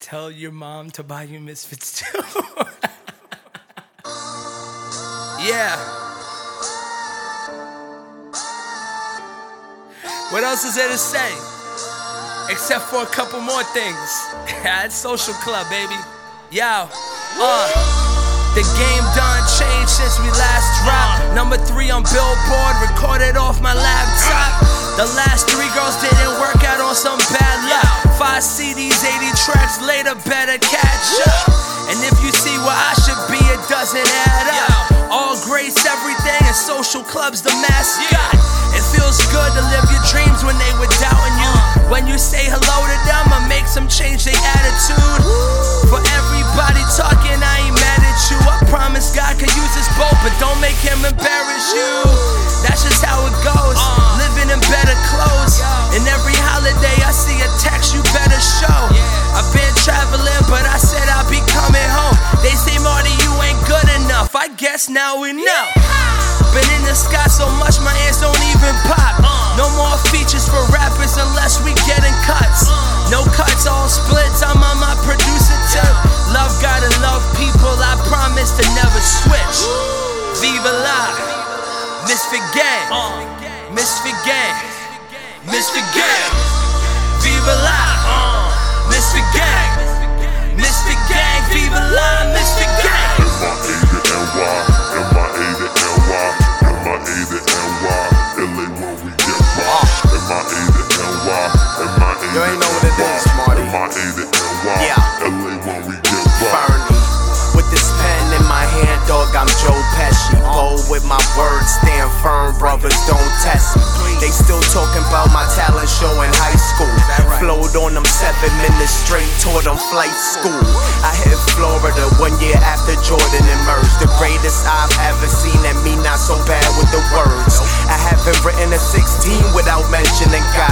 Tell your mom to buy you Misfits too. yeah. What else is there to say? Except for a couple more things. it's Social Club, baby. Yo, uh. The game done changed since we last dropped. Number three on Billboard, recorded off my laptop. The last better catch up. And if you see where I should be, it doesn't add up. All grace, everything, and social clubs, the mascot. It feels good to live your dreams when they were doubting you. When you say hello to them, I make some change their attitude. For everybody talking, I ain't mad at you. I promise God could use this boat, but don't make him embarrass you. That's just how it goes. Living in better clothes. And every holiday I see a text, you better show. I've been traveling, but I said I'll be coming home. They say, Marty, you ain't good enough. I guess now we know. Been in the sky so much, my ears don't even pop. Uh. No more features for rappers unless we getting cuts. Uh. No cuts, all splits. I'm on my producer tip. Love God and love people. I promise to never switch. Viva la, Misfit Gang, uh. Misfit Gang, Misfit Gang. Viva la, You ain't know what it is, Marty. Yeah. LA when we get rocked. With this pen in my hand, dog, I'm Joe Pesci. Bold with my words, stand firm, brothers, don't test me. They still talking about my talent show in high school. Flowed on them seven minutes straight, taught them flight school. I hit Florida one year after Jordan emerged. The greatest I've ever seen, and me not so bad with the words. I haven't written a 16 without mentioning gossip.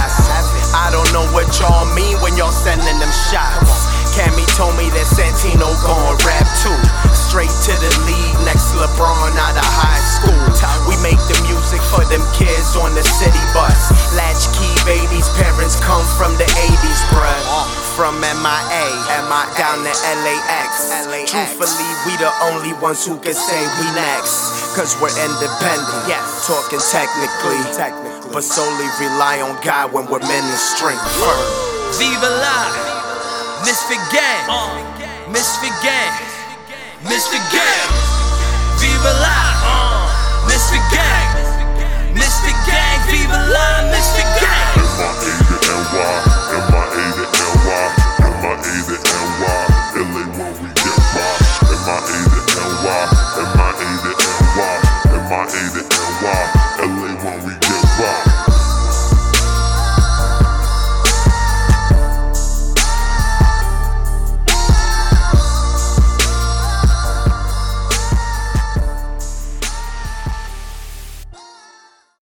Sending them shots. Cammy told me that Santino gon' rap too. Straight to the league, next LeBron out of high school. We make the music for them kids on the city bus. Latchkey babies, parents come from the 80s, bruh. From MIA, MIA down to LAX. Truthfully, we the only ones who can say we next. Cause we're independent, yeah. talking technically. But solely rely on God when we're men in strength. Firm. Viva la, Misfit Gang, uh. Misfit Gang, Misfit Gang. Viva la,